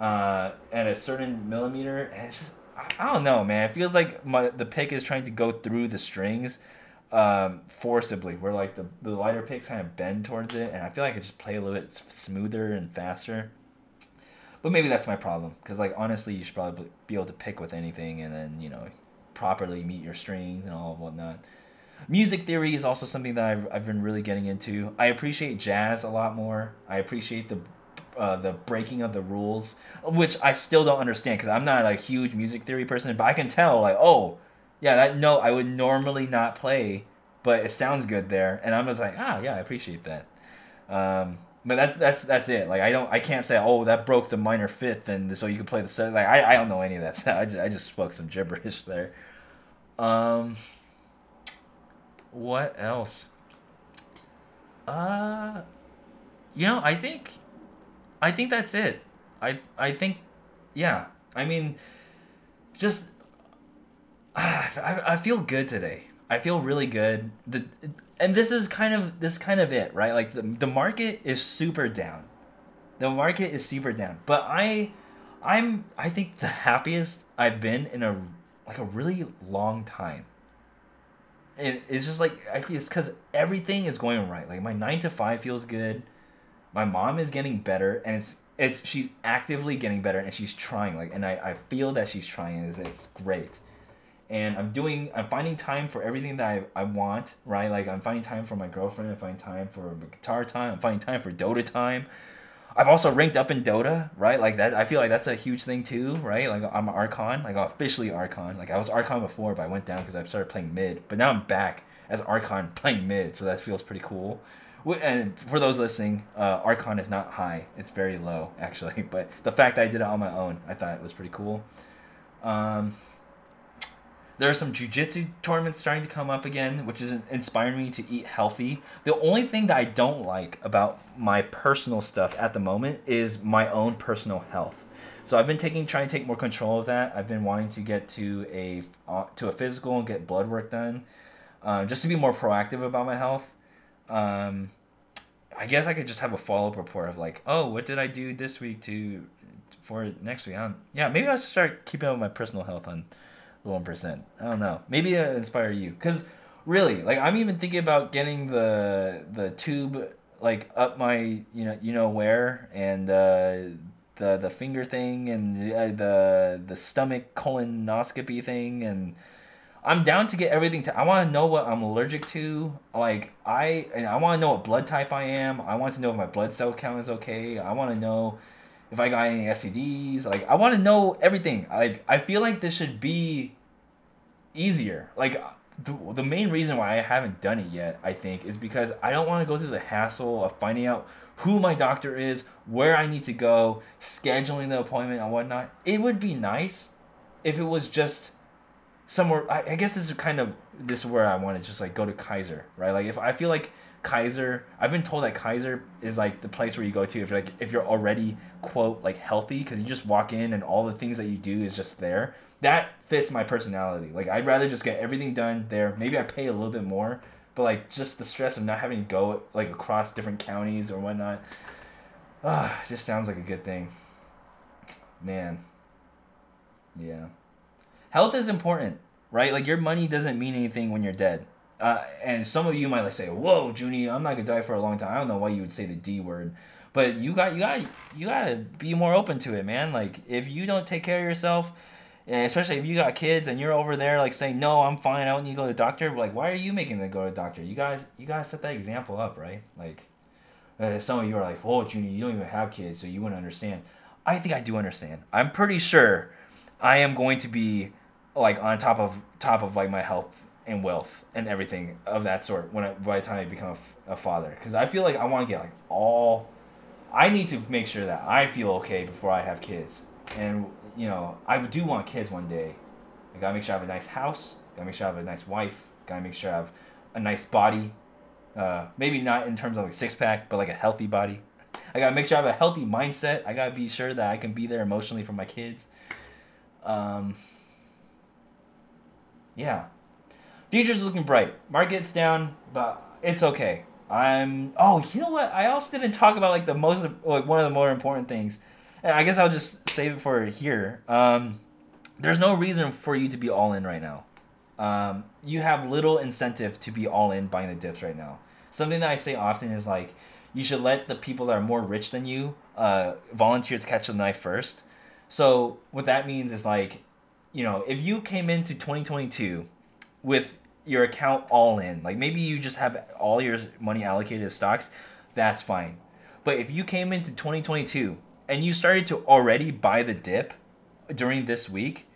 uh, at a certain millimeter, and it's just I, don't know, man. It feels like my the pick is trying to go through the strings um, forcibly, where like the, the lighter picks kind of bend towards it, and I feel like I just play a little bit smoother and faster. But maybe that's my problem, because like honestly, you should probably be able to pick with anything, and then you know, properly meet your strings and all whatnot. Music theory is also something that I've, I've been really getting into. I appreciate jazz a lot more. I appreciate the uh, the breaking of the rules, which I still don't understand because I'm not a huge music theory person, but I can tell like, oh, yeah, that note I would normally not play, but it sounds good there, and I'm just like, ah, yeah, I appreciate that. Um, but that that's that's it. Like I don't, I can't say, oh, that broke the minor fifth, and so you can play the set. Like I, I don't know any of that. I just, I just spoke some gibberish there. Um, what else? Uh, you know, I think, I think that's it. I I think, yeah. I mean, just I, I feel good today. I feel really good. The and this is kind of this kind of it, right? Like the the market is super down. The market is super down. But I I'm I think the happiest I've been in a like a really long time. And it's just like I think it's because everything is going right. Like my nine to five feels good. My mom is getting better, and it's it's she's actively getting better, and she's trying. Like, and I I feel that she's trying. It's, it's great and I'm doing I'm finding time for everything that I, I want, right? Like I'm finding time for my girlfriend, I'm finding time for guitar time, I'm finding time for Dota time. I've also ranked up in Dota, right? Like that I feel like that's a huge thing too, right? Like I'm Archon, like officially Archon. Like I was Archon before, but I went down because I started playing mid. But now I'm back as Archon playing mid, so that feels pretty cool. And for those listening, uh, Archon is not high; it's very low actually. But the fact I did it on my own, I thought it was pretty cool. Um, there are some jujitsu tournaments starting to come up again, which is inspiring me to eat healthy. The only thing that I don't like about my personal stuff at the moment is my own personal health. So I've been taking trying to take more control of that. I've been wanting to get to a uh, to a physical and get blood work done, um, just to be more proactive about my health. Um, I guess I could just have a follow up report of like, oh, what did I do this week to for next week? Yeah, maybe I'll start keeping up with my personal health on one percent. I don't know. Maybe it'll inspire you because really, like I'm even thinking about getting the the tube like up my you know you know where and uh, the the finger thing and uh, the the stomach colonoscopy thing and I'm down to get everything. To, I want to know what I'm allergic to. Like I and I want to know what blood type I am. I want to know if my blood cell count is okay. I want to know if I got any STDs. Like I want to know everything. Like I feel like this should be easier. Like the, the main reason why I haven't done it yet, I think, is because I don't want to go through the hassle of finding out who my doctor is, where I need to go, scheduling the appointment and whatnot. It would be nice if it was just somewhere. I, I guess this is kind of this is where I want to just like go to Kaiser, right? Like if I feel like Kaiser. I've been told that Kaiser is like the place where you go to if you're like if you're already quote like healthy because you just walk in and all the things that you do is just there. That fits my personality. Like I'd rather just get everything done there. Maybe I pay a little bit more, but like just the stress of not having to go like across different counties or whatnot. Ah, just sounds like a good thing. Man. Yeah. Health is important, right? Like your money doesn't mean anything when you're dead. Uh, and some of you might like say, "Whoa, Joonie, I'm not gonna die for a long time." I don't know why you would say the D word, but you got you got you gotta be more open to it, man. Like if you don't take care of yourself, especially if you got kids and you're over there like saying, "No, I'm fine. I don't need to go to the doctor." Like, why are you making them go to the doctor? You guys, you guys set that example up, right? Like, uh, some of you are like, "Oh, Joonie, you don't even have kids, so you wouldn't understand." I think I do understand. I'm pretty sure I am going to be like on top of top of like my health and wealth and everything of that sort when I, by the time I become a, father. Because I feel like I want to get like all. I need to make sure that I feel okay before I have kids, and you know I do want kids one day. I gotta make sure I have a nice house. Gotta make sure I have a nice wife. Gotta make sure I have a nice body. Uh, maybe not in terms of like six pack, but like a healthy body. I gotta make sure I have a healthy mindset. I gotta be sure that I can be there emotionally for my kids. Um, yeah, Future's looking bright. Market's down, but it's okay. I'm. Oh, you know what? I also didn't talk about like the most like one of the more important things, and I guess I'll just save it for here. Um, there's no reason for you to be all in right now. Um, you have little incentive to be all in buying the dips right now. Something that I say often is like, you should let the people that are more rich than you uh, volunteer to catch the knife first. So what that means is like, you know, if you came into 2022 with your account all in. Like maybe you just have all your money allocated to stocks, that's fine. But if you came into 2022 and you started to already buy the dip during this week,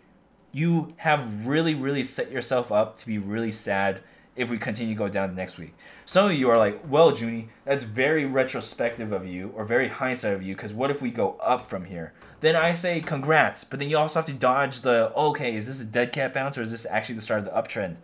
you have really really set yourself up to be really sad if we continue to go down the next week. Some of you are like, well, Joonie, that's very retrospective of you or very hindsight of you because what if we go up from here? Then I say congrats, but then you also have to dodge the okay, is this a dead cat bounce or is this actually the start of the uptrend?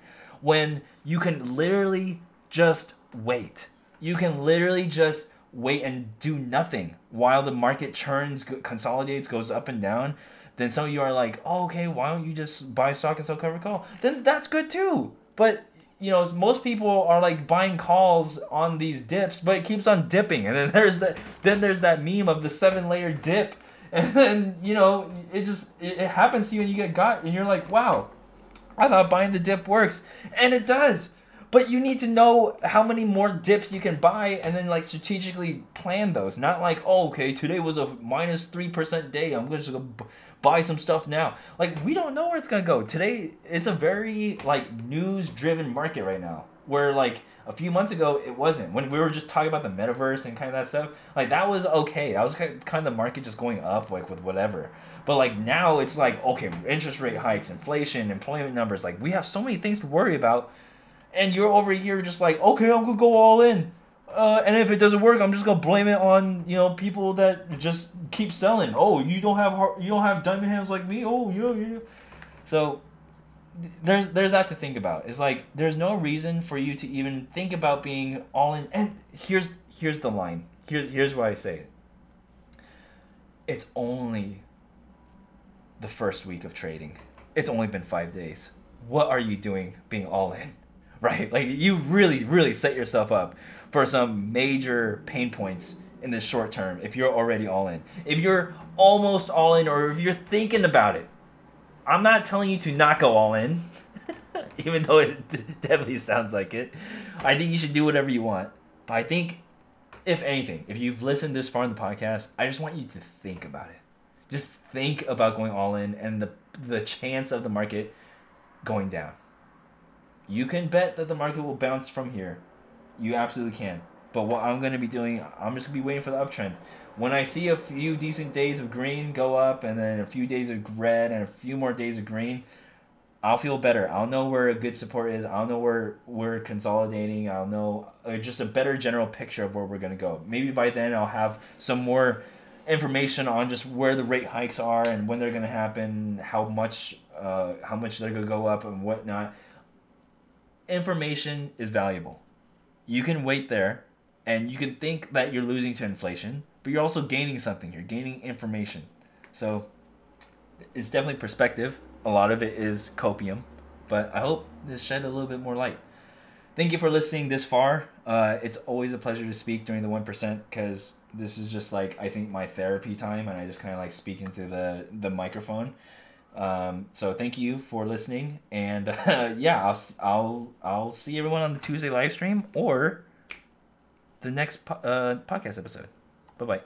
When you can literally just wait. You can literally just wait and do nothing while the market churns, consolidates, goes up and down. Then some of you are like, oh, okay, why don't you just buy stock and sell covered call? Then that's good too. But you know, most people are like buying calls on these dips, but it keeps on dipping. And then there's that then there's that meme of the seven layer dip. And then, you know, it just it, it happens to you and you get got and you're like, wow, I thought buying the dip works. And it does. But you need to know how many more dips you can buy and then like strategically plan those. Not like, oh, okay, today was a minus 3% day. I'm just going to buy some stuff now. Like we don't know where it's gonna go. Today it's a very like news driven market right now. Where like a few months ago it wasn't. When we were just talking about the metaverse and kind of that stuff, like that was okay. That was kind of the market just going up like with whatever. But like now it's like okay, interest rate hikes, inflation, employment numbers. Like we have so many things to worry about, and you're over here just like okay, I'm gonna go all in. Uh, and if it doesn't work, I'm just gonna blame it on you know people that just keep selling. Oh, you don't have you don't have diamond hands like me. Oh yeah yeah. So there's there's that to think about. It's like there's no reason for you to even think about being all in. And here's here's the line. Here's here's why I say it. It's only the first week of trading. It's only been five days. What are you doing being all in? Right? Like you really really set yourself up for some major pain points in the short term if you're already all in. If you're almost all in or if you're thinking about it, I'm not telling you to not go all in, even though it definitely sounds like it. I think you should do whatever you want. But I think, if anything, if you've listened this far in the podcast, I just want you to think about it. Just think about going all in and the the chance of the market going down. You can bet that the market will bounce from here you absolutely can. But what I'm going to be doing, I'm just going to be waiting for the uptrend. When I see a few decent days of green go up and then a few days of red and a few more days of green, I'll feel better. I'll know where a good support is. I'll know where we're consolidating. I'll know uh, just a better general picture of where we're going to go. Maybe by then I'll have some more information on just where the rate hikes are and when they're going to happen, how much uh, how much they're going to go up and whatnot. Information is valuable you can wait there and you can think that you're losing to inflation, but you're also gaining something. You're gaining information. So it's definitely perspective. A lot of it is copium, but I hope this shed a little bit more light. Thank you for listening this far. Uh, it's always a pleasure to speak during the 1% because this is just like, I think, my therapy time, and I just kind of like speak into the, the microphone. Um, so thank you for listening, and uh, yeah, I'll I'll I'll see everyone on the Tuesday live stream or the next po- uh, podcast episode. バイバイ。